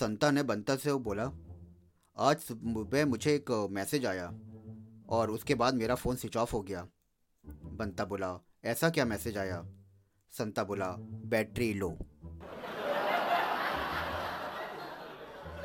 संता ने बंता से बोला, आज सुबह मुझे एक मैसेज आया और उसके बाद मेरा फ़ोन स्विच ऑफ़ हो गया। बंता बोला, ऐसा क्या मैसेज आया? संता बोला, बैटरी लो।